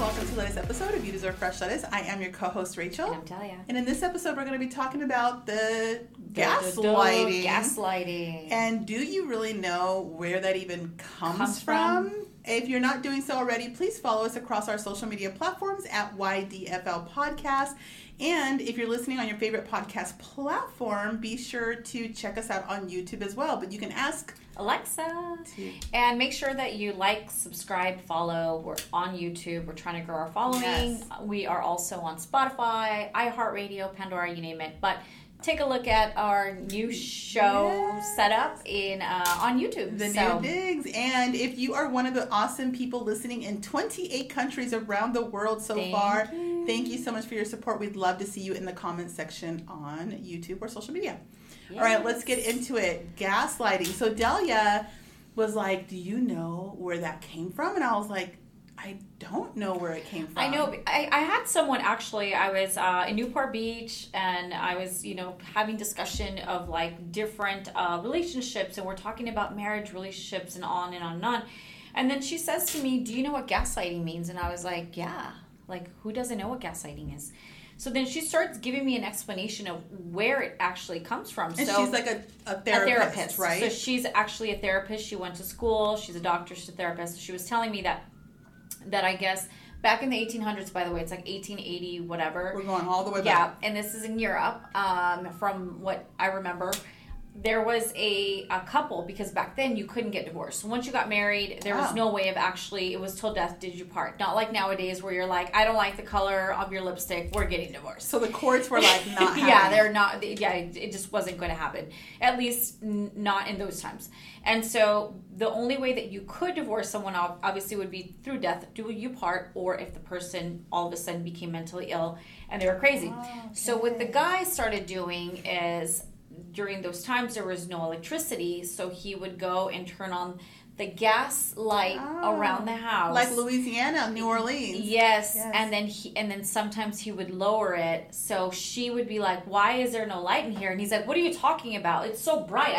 welcome to the latest episode of You Deserve Fresh Lettuce. I am your co-host Rachel. And I'm Delia. And in this episode, we're going to be talking about the gaslighting. Gaslighting. And do you really know where that even comes, Comes from? from? If you're not doing so already, please follow us across our social media platforms at YDFL Podcast. And if you're listening on your favorite podcast platform, be sure to check us out on YouTube as well. But you can ask Alexa. to And make sure that you like, subscribe, follow. We're on YouTube. We're trying to grow our following. Yes. We are also on Spotify, iHeartRadio, Pandora, you name it. But take a look at our new show Yes. setup in uh, on YouTube. the so, new digs. And if you are one of the awesome people listening in 28 countries around the world so Thank far, you. thank you so much for your support. We'd love to see you in the comments section on YouTube or social media. All right, let's get into it. Gaslighting. So Delia was like, "Do you know where that came from?" And I was like, "I don't know where it came from." I know. I, I had someone actually. I was uh, in Newport Beach, and I was, you know, having discussion of like different uh, relationships, and we're talking about marriage relationships, and on and on and on. And then she says to me, "Do you know what gaslighting means?" And I was like, "Yeah." Like, who doesn't know what gaslighting is? So then she starts giving me an explanation of where it actually comes from. And so she's like a, a a therapist, therapist, right? So she's actually a therapist. She went to school. She's a doctor. She's a therapist. She was telling me that that I guess back in the 1800s. By the way, it's like 1880, whatever. We're going all the way back Yeah, and this is in Europe. Um, from what I remember, there was a, a couple because back then you couldn't get divorced. So once you got married, there was Wow. no way of actually. It was till death did you part. Not like nowadays where you're like, I don't like the color of your lipstick. We're getting divorced. So the courts were like not. yeah, they're not. Yeah, it just wasn't going to happen. At least n- not in those times. And so the only way that you could divorce someone ob- obviously would be through death, do you part, or if the person all of a sudden became mentally ill and they were crazy. Oh, so what the guy started doing is during those times there was no electricity, so he would go and turn on the gas light Oh. around the house. like Louisiana, New Orleans. Yes, Yes. and then he and then sometimes he would lower it, so she would be like, "Why is there no light in here?" And he's like, "What are you talking about? It's so bright.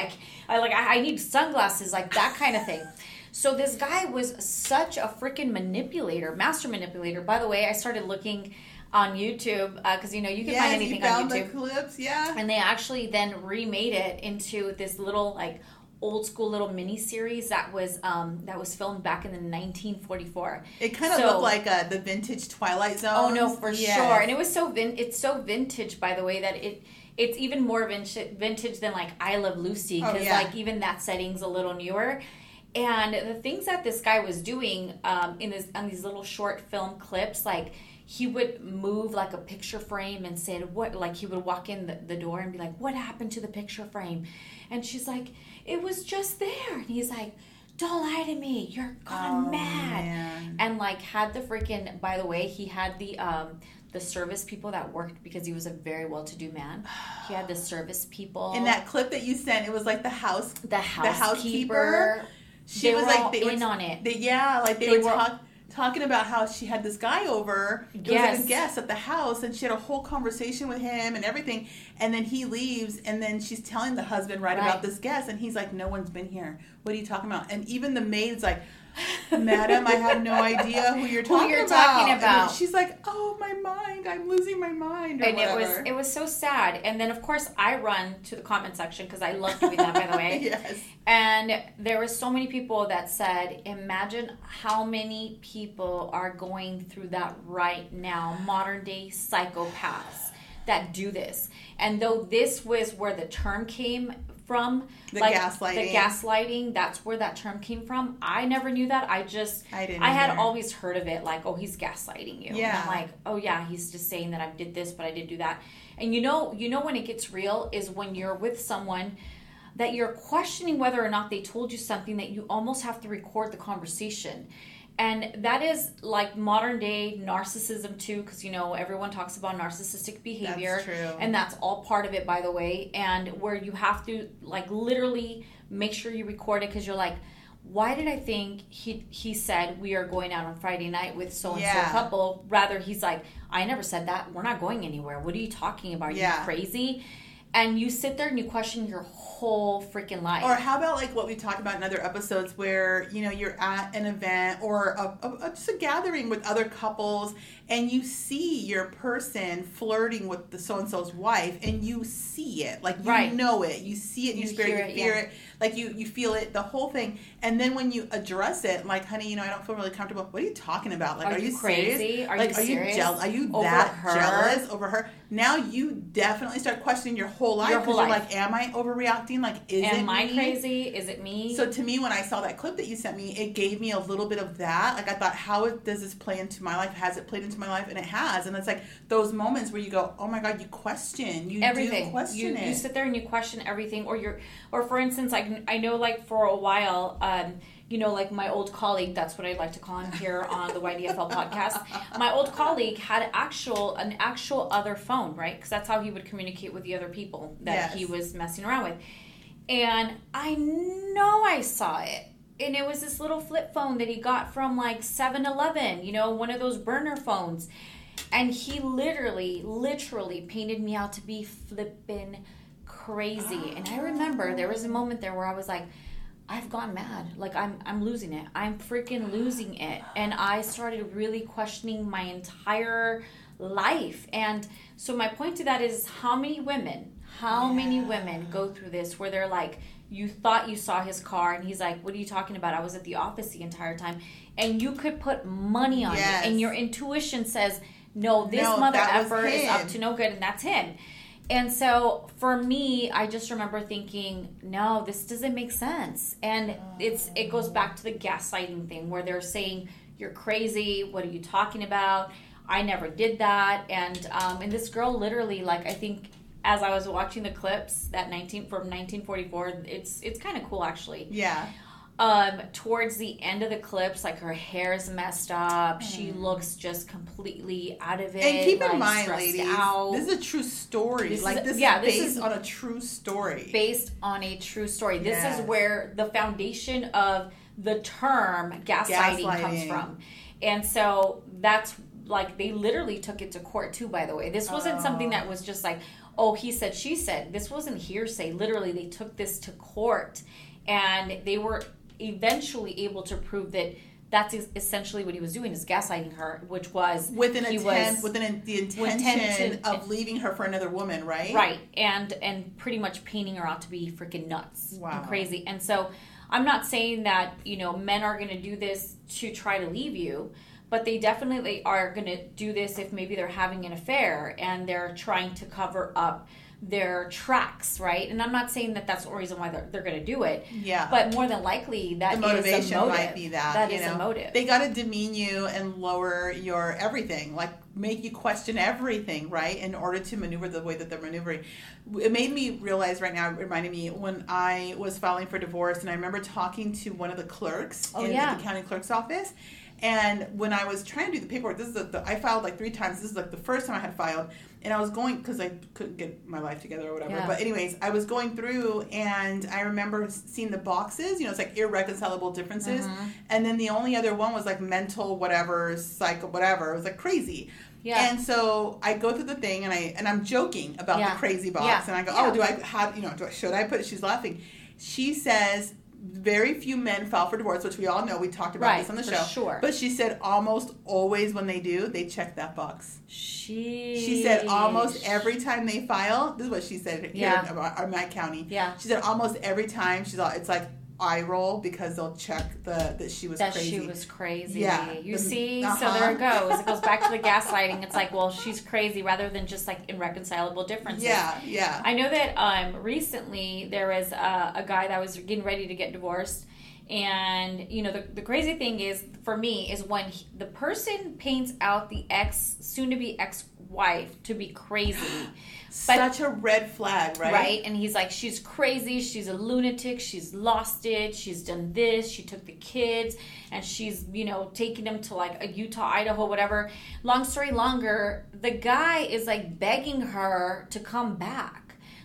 I, I like I, I need sunglasses, like that kind of thing." So this guy was such a freaking manipulator, master manipulator. By the way, I started looking on YouTube because you know you can Yes, find anything you found on the YouTube, clips, yeah. and they actually then remade it into this little like old school little mini series that was um that was filmed back in the 1944 It kind of So- looked like uh, the vintage Twilight Zone. Oh no, for Yes. sure. And it was so vin- it's so vintage by the way that it it's even more vintage vintage than like I Love Lucy Oh, because yeah. like even that setting's a little newer. And the things that this guy was doing um, in this on these little short film clips, like he would move like a picture frame and said what like he would walk in the, the door and be like, What happened to the picture frame? And she's like, It was just there. And he's like, Don't lie to me. You're gone Oh, mad man. and like had the freaking by the way he had the um the service people that worked because he was a very well-to-do man he had the service people In that clip that you sent, it was like the house. the housekeeper, housekeeper, She they was were like all they were in on it They, yeah, like they, They were, were- talk, talking about how she had this guy over. It was a guest at the house, and she had a whole conversation with him and everything. And then he leaves, and then she's telling the husband right, Right. about this guest, and he's like, "No one's been here. What are you talking about?" And even the maid's like. Madam, I have no idea who you're Who talking you're about. talking And she's like, "Oh, my mind! I'm losing my mind." And it was it was so sad and then of course i run to the comment section because i love doing that by the way yes. And there were so many people that said, imagine how many people are going through that right now, modern day psychopaths that do this. And though this was where the term came from, The like gaslighting. the gaslighting, that's where that term came from. I never knew that. I just I didn't I had always heard of it like, oh, he's gaslighting you. Yeah. Like, oh yeah, he's just saying that I did this, but I did do that. And you know, you know when it gets real is when you're with someone that you're questioning whether or not they told you something that you almost have to record the conversation. And that is like modern day narcissism too, because you know everyone talks about narcissistic behavior, true. and that's all part of it, by the way. And where you have to like literally make sure you record it because you're like, why did I think he he said we are going out on Friday night with so and so couple? Rather, he's like, I never said that. We're not going anywhere. What are you talking about? Are Yeah. you crazy? And you sit there and you question your whole freaking life. Or how about like what we talked about in other episodes where you know you're at an event or a, a, a, just a gathering with other couples and you see your person flirting with the so and so's wife and you see it like you Right. know it you see it you, You spirit hear you it, yeah. it like you you feel it the whole thing and then when you address it like honey you know I don't feel really comfortable what are you talking about like Are are, you crazy? serious? Are like you are you jealous are you Over that her? jealous over her now you definitely start questioning your whole life Your 'cause whole you're life. like am I overreacting like is it Am I me? crazy? Is it me? So to me, when I saw that clip that you sent me, it gave me a little bit of that. Like I thought, how does this play into my life? Has it played into my life? And it has. And it's like those moments where you go, oh my god, you question, you do everything question you, it. you sit there and you question everything or you're or for instance I, I know like for a while um you know like my old colleague that's what I'd like to call him here on the ydfl podcast. My old colleague had actual an actual other phone right? Because that's how he would communicate with the other people that Yes. he was messing around with. And i know i saw it. And it was this little flip phone that he got from like 7-eleven you know one of those burner phones. And he literally literally painted me out to be flippin' crazy. And i remember there was a moment there where i was like i've gone mad. Like i'm i'm losing it. I'm freaking losing it. And i started really questioning my entire life. And so my point to that is how many women how many women go through this where they're like you thought you saw his car and he's like what are you talking about? I was at the office the entire time. And you could put money on Yes. it and your intuition says no this No, mother effer is up to no good and that's him and so for me i just remember thinking no this doesn't make sense. And it's it goes back to the gaslighting thing where they're saying you're crazy. What are you talking about? I never did that. And um, and this girl literally like i think as i was watching the clips that 19 from 1944 it's it's kind of cool actually. Yeah. Um towards the end of the clips like her hair's messed up she looks just completely out of it. And keep like, in mind, ladies, out. this is a true story. This is like a- this yeah, is this based is- on a true story. based on a true story. This Yes. is where the foundation of the term gaslighting, comes from. And so that's like they literally took it to court too, by the way. This wasn't something that was just like, oh, he said, she said. This wasn't hearsay. Literally, they took this to court and they were eventually able to prove that that's essentially what he was doing is gaslighting her, which was with an intent, with an the intent intention to- of leaving her for another woman, right? right and and pretty much painting her out to be freaking nuts Wow. and crazy and so i'm not saying that you know men are going to do this to try to leave you but they definitely are going to do this if maybe they're having an affair and they're trying to cover up their tracks right and i'm not saying that that's the reason why they're, they're going to do it Yeah. but more than likely that the is motivation might be that. that you is know? a motive They got to demean you and lower your everything, like make you question everything, right? In order to maneuver the way that they're maneuvering. It made me realize right now. It reminded me when I was filing for divorce, and I remember talking to one of the clerks Oh, in yeah. the county clerk's office. And when I was trying to do the paperwork, this is the, the I filed like three times. This is like the first time I had filed, and I was going because I couldn't get my life together or whatever. Yeah. But anyways, I was going through, and I remember seeing the boxes. You know, it's like irreconcilable differences, Mm-hmm. and then the only other one was like mental whatever, psycho whatever. It was like crazy. Yeah. And so I go through the thing, and I and I'm joking about Yeah. the crazy box, Yeah. and I go, oh, do I have you know? Do I, should I put? She's laughing. She says. Very few men file for divorce, which we all know. We talked about Right, this on the show. sure. But she said almost always when they do, they check that box. she She said almost every time they file, this is what she said here Yeah. in my county. Yeah. She said almost every time she's all, it's like eye roll because they'll check the that she was that crazy. she was crazy. Yeah. You The- see? So uh-huh. there it goes. It goes back to the gaslighting. It's like, well, she's crazy rather than just like irreconcilable differences. yeah, yeah. I know that um, recently there was a, a guy that was getting ready to get divorced. And, you know, the, the crazy thing is, for me, is when he, the person paints out the ex, soon to be ex wife to be crazy. Such a red flag, right? Right? And he's like, she's crazy. She's a lunatic. She's lost it. She's done this. She took the kids and she's, you know, taking them to like a Utah, Idaho, whatever. Long story longer, the guy is like begging her to come back.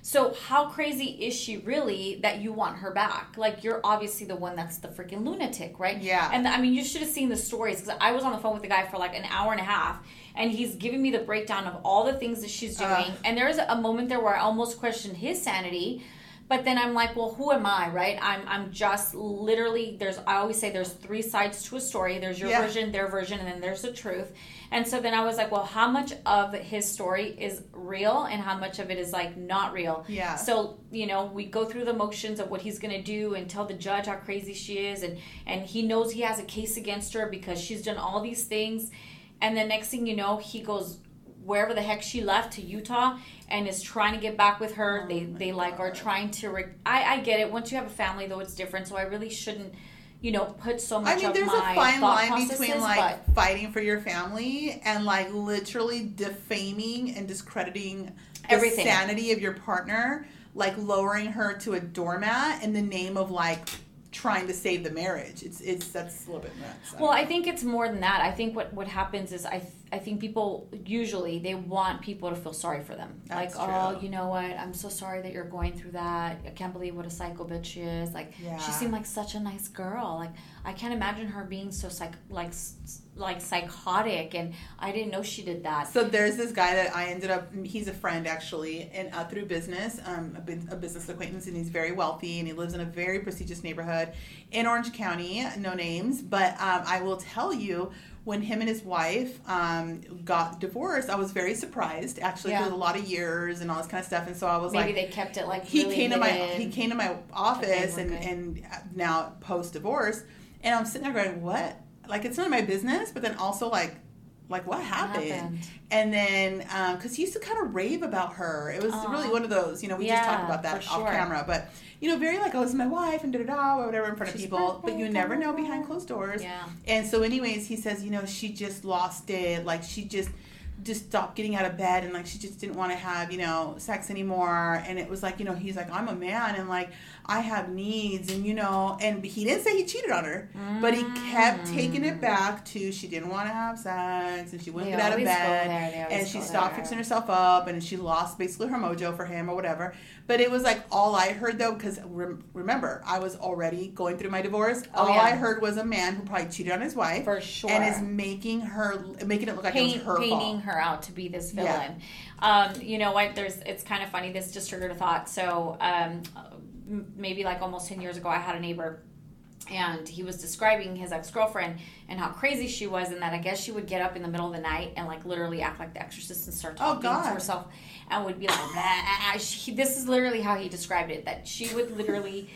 So how crazy is she really that you want her back? Like you're obviously the one that's the freaking lunatic, right? Yeah. And I mean, you should have seen the stories because I was on the phone with the guy for like an hour and a half, and he's giving me the breakdown of all the things that she's doing. Ugh. and there's a moment there where I almost questioned his sanity. But then I'm like, well, who am I, right? I'm I'm just literally there's I always say there's three sides to a story. There's your Yeah. version, their version, and then there's the truth. And so then I was like, well, how much of his story is real and how much of it is like not real? Yeah. So, you know, we go through the motions of what he's going to do and tell the judge how crazy she is and and he knows he has a case against her because she's done all these things. And the next thing you know, he goes wherever the heck she left to Utah and is trying to get back with her. Oh they they like are trying to re- I I get it. Once you have a family though it's different, so I really shouldn't you know, put so much I mean, of there's my a fine line between like but fighting for your family and like literally defaming and discrediting the Everything. sanity of your partner, like lowering her to a doormat in the name of like trying to save the marriage. It's it's that's a little bit nuts. Well, I think it's more than that. I think what what happens is I th- I think people usually they want people to feel sorry for them. That's like, oh, you know what? I'm so sorry that you're going through that. I can't believe what a psycho bitch she is. Like, Yeah. she seemed like such a nice girl. Like, I can't imagine her being so psych like s- like psychotic. And I didn't know she did that. So there's this guy that I ended up. He's a friend actually, and uh, through business, um, a, a business acquaintance, and he's very wealthy, and he lives in a very prestigious neighborhood in Orange County. No names, but um, I will tell you. When him and his wife um, got divorced, I was very surprised. Actually, Yeah. because a lot of years and all this kind of stuff, and so I was Maybe like, maybe they kept it like he really came to my he came to my office and good. and now post divorce and I'm sitting there going what like it's none of my business but then also like like what happened, happened? and then um, because he used to kind of rave about her it was Aw. really one of those you know we just talked about that off sure. camera but you know very like oh this is my wife and da da da or whatever in front She's of people but you never know behind closed doors Yeah. and so anyways he says you know she just lost it like she just just stopped getting out of bed and like she just didn't want to have you know sex anymore. And it was like you know he's like i'm a man and like i have needs. And you know and he didn't say he cheated on her but he kept mm. taking it back to she didn't want to have sex and she wouldn't They get out of bed. there, they always and she stopped there. fixing herself up and she lost basically her mojo for him or whatever but it was like all i heard though because rem- remember i was already going through my divorce Oh, all yeah. i heard was a man who probably cheated on his wife For sure. and is making her making it look like it was her painting fault. her out to be this Yeah. villain. Um, you know what? There's it's kind of funny. This just triggered a thought. So um, m- maybe like almost ten years ago, I had a neighbor. And he was describing his ex girlfriend and how crazy she was, and that I guess she would get up in the middle of the night and like literally act like the exorcist and start Oh, talking God. to herself, and would be like. She, "This is literally how he described it." That she would literally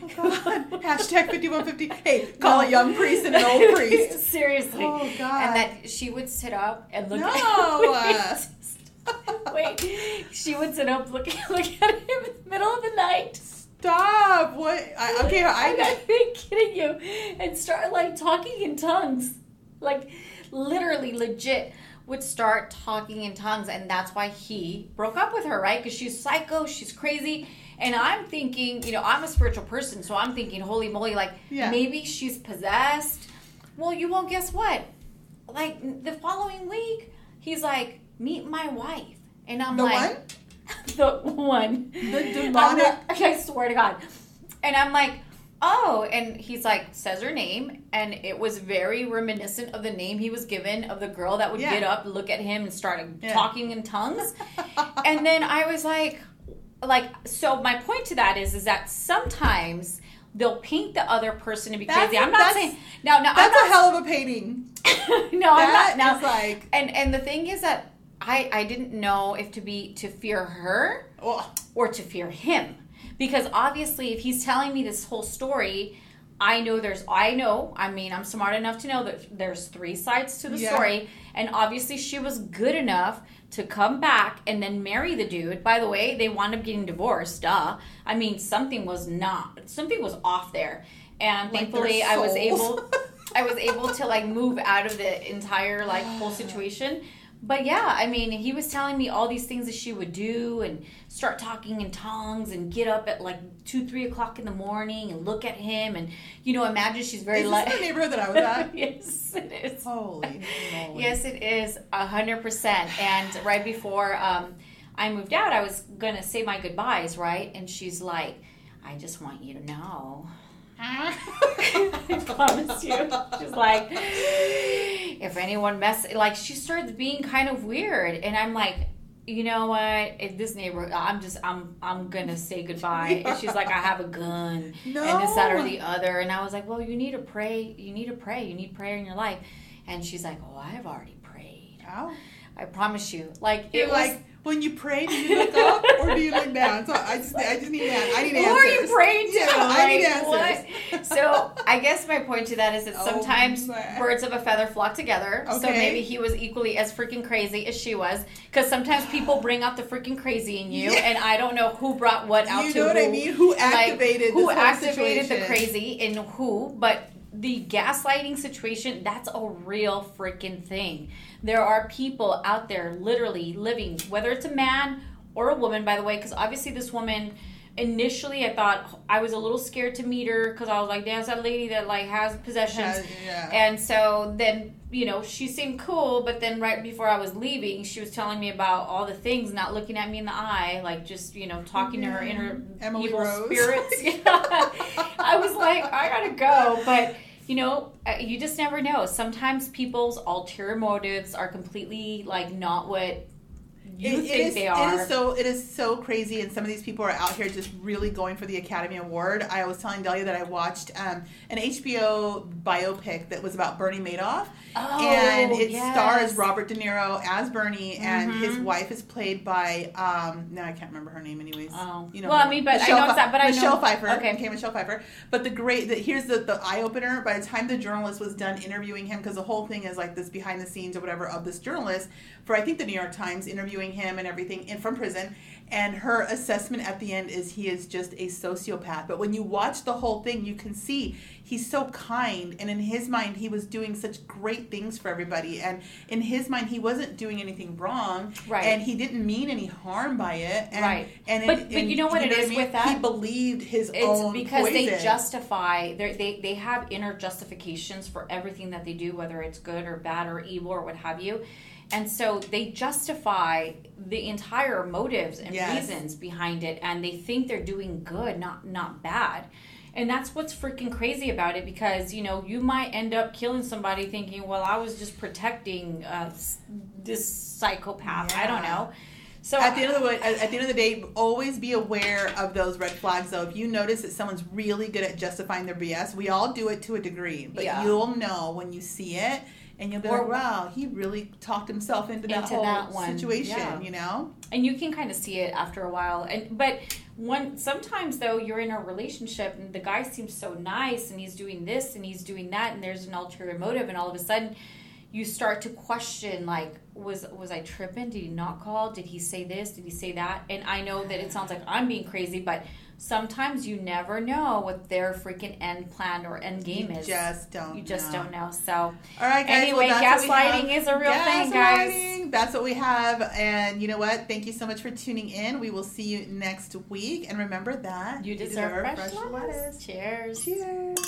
Oh God! Hashtag fifty one fifty. Hey, call a young priest and an old priest. Seriously. Oh, God. And that she would sit up and look No. at Wait, she would sit up, look, look at him in the middle of the night. Stop! What? I, okay, I'm I. not kidding you. And start like talking in tongues. Like literally, legit would start talking in tongues. And that's why he broke up with her, right? Because she's psycho, she's crazy. And I'm thinking, you know, I'm a spiritual person. So I'm thinking, holy moly, like Yeah. maybe she's possessed. Well, you won't guess what? Like the following week, he's like, meet my wife. And I'm The like, the one. The demonic- not- I swear to God. And I'm like, oh, and he's like, says her name, and it was very reminiscent of the name he was given of the girl that would Yeah. get up, look at him, and start Yeah. talking in tongues. and then I was like, like, so my point to that is, is that sometimes they'll paint the other person to be That's- crazy. I'm not saying no, no, That's I'm a hell of a painting. not, no, I'm not. Now, like. and and the thing is that I I didn't know if to be to fear her or to fear him. Because obviously if he's telling me this whole story i know there's i know i mean i'm smart enough to know that there's three sides to the Yeah. story. And obviously she was good enough to come back and then marry the dude. By the way they wound up getting divorced duh. I mean something was not something was off there. And Like thankfully i was able i was able to like move out of the entire like whole situation but yeah, I mean, he was telling me all these things that she would do and start talking in tongues and get up at like two, three o'clock in the morning and look at him and you know, imagine she's very like the neighborhood that I was at? yes, it is. Holy moly! Yes, it is a hundred percent. And right before um, I moved out, I was gonna say my goodbyes, right? And she's like, I just want you to know. I promise you. She's like, if anyone mess, like she starts being kind of weird, and I'm like, you know what? In this neighborhood, I'm just, I'm, I'm gonna say goodbye. And she's like, I have a gun, No. and this, that, or the other. And I was like, well, you need to pray. You need to pray. You need prayer in your life. And she's like, oh, I've already prayed. Ow. I promise you. Like You're it was. like when you pray, do you look up or do you look down? So I just, I just need that. I need Who answers. are you praying to? Yeah, I need Like, answers. so I guess my point to that is that Oh, sometimes my. birds of a feather flock together. Okay. So maybe he was equally as freaking crazy as she was. Because sometimes people bring out the freaking crazy in you, Yeah. and I don't know who brought what out You to know what who. I mean? Who Like, activated who this whole activated the crazy in who, but the gaslighting situation, that's a real freaking thing. There are people out there literally living, whether it's a man or a woman, by the way, because obviously this woman initially I thought I was a little scared to meet her because I was like, that's that lady that like has possessions. Has- yeah. And so then, you know, she seemed cool, but then right before I was leaving, she was telling me about all the things, not looking at me in the eye, like just, you know, talking to her inner Emily evil Rose. spirits. I was like, I gotta go. But, you know, uh, you just never know. Sometimes people's ulterior motives are completely like not what you It- it think is- they are. It is so it is so crazy, and some of these people are out here just really going for the Academy Award. I was telling Delia that I watched um, an HBO biopic that was about Bernie Madoff, Oh, and it yes. stars Robert De Niro as Bernie, and his Mhm. wife is played by um, no, I can't remember her name. Anyways, Oh. you know, Well, her. I mean, but I Michelle know Pfe- exact- but I know- Michelle Pfeiffer. okay. okay, Michelle Pfeiffer. But the great, the, here's the the eye opener. By the time the journalist was done interviewing him, because the whole thing is like this behind the scenes or whatever of this journalist for I think the New York Times interviewing him and everything in from prison. And her assessment at the end is he is just a sociopath. But when you watch the whole thing, you can see he's so kind, and in his mind, he was doing such great things for everybody. And in his mind, he wasn't doing anything wrong, Right. And he didn't mean any harm by it, and, Right. And But- it- but you know what it I mean? with that? he believed his It's own because they justify they they have inner justifications for everything that they do, whether it's good or bad or evil or what have you. And so they justify the entire motives and Yes. reasons behind it and they think they're doing good, not not bad. And that's what's freaking crazy about it because, you know, you might end up killing somebody thinking, well, I was just protecting uh, this psychopath. I don't know. So at the end of the at the end of the day, always be aware of those red flags. Though, if you notice that someone's really good at justifying their BS, we all do it to a degree, but Yeah. you'll know when you see it, and you'll be Or- like, "Wow, he really talked himself into that Into whole that one, situation." yeah. You know, and you can kind of see it after a while. And but one sometimes though you're in a relationship and the guy seems so nice and he's doing this and he's doing that and there's an ulterior motive and all of a sudden you start to question like was was I tripping? Did he not call? Did he say this? Did he say that? And I know that it sounds like I'm being crazy but sometimes you never know what their freaking end plan or end game you is just don't. you just know. don't know so All right, guys. Anyway, well, that's what we gaslighting is a real thing, guys. That's what we have. And you know what? Thank you so much for tuning in. We will see you next week. And remember that you deserve, fresh, lettuce. cheers Cheers.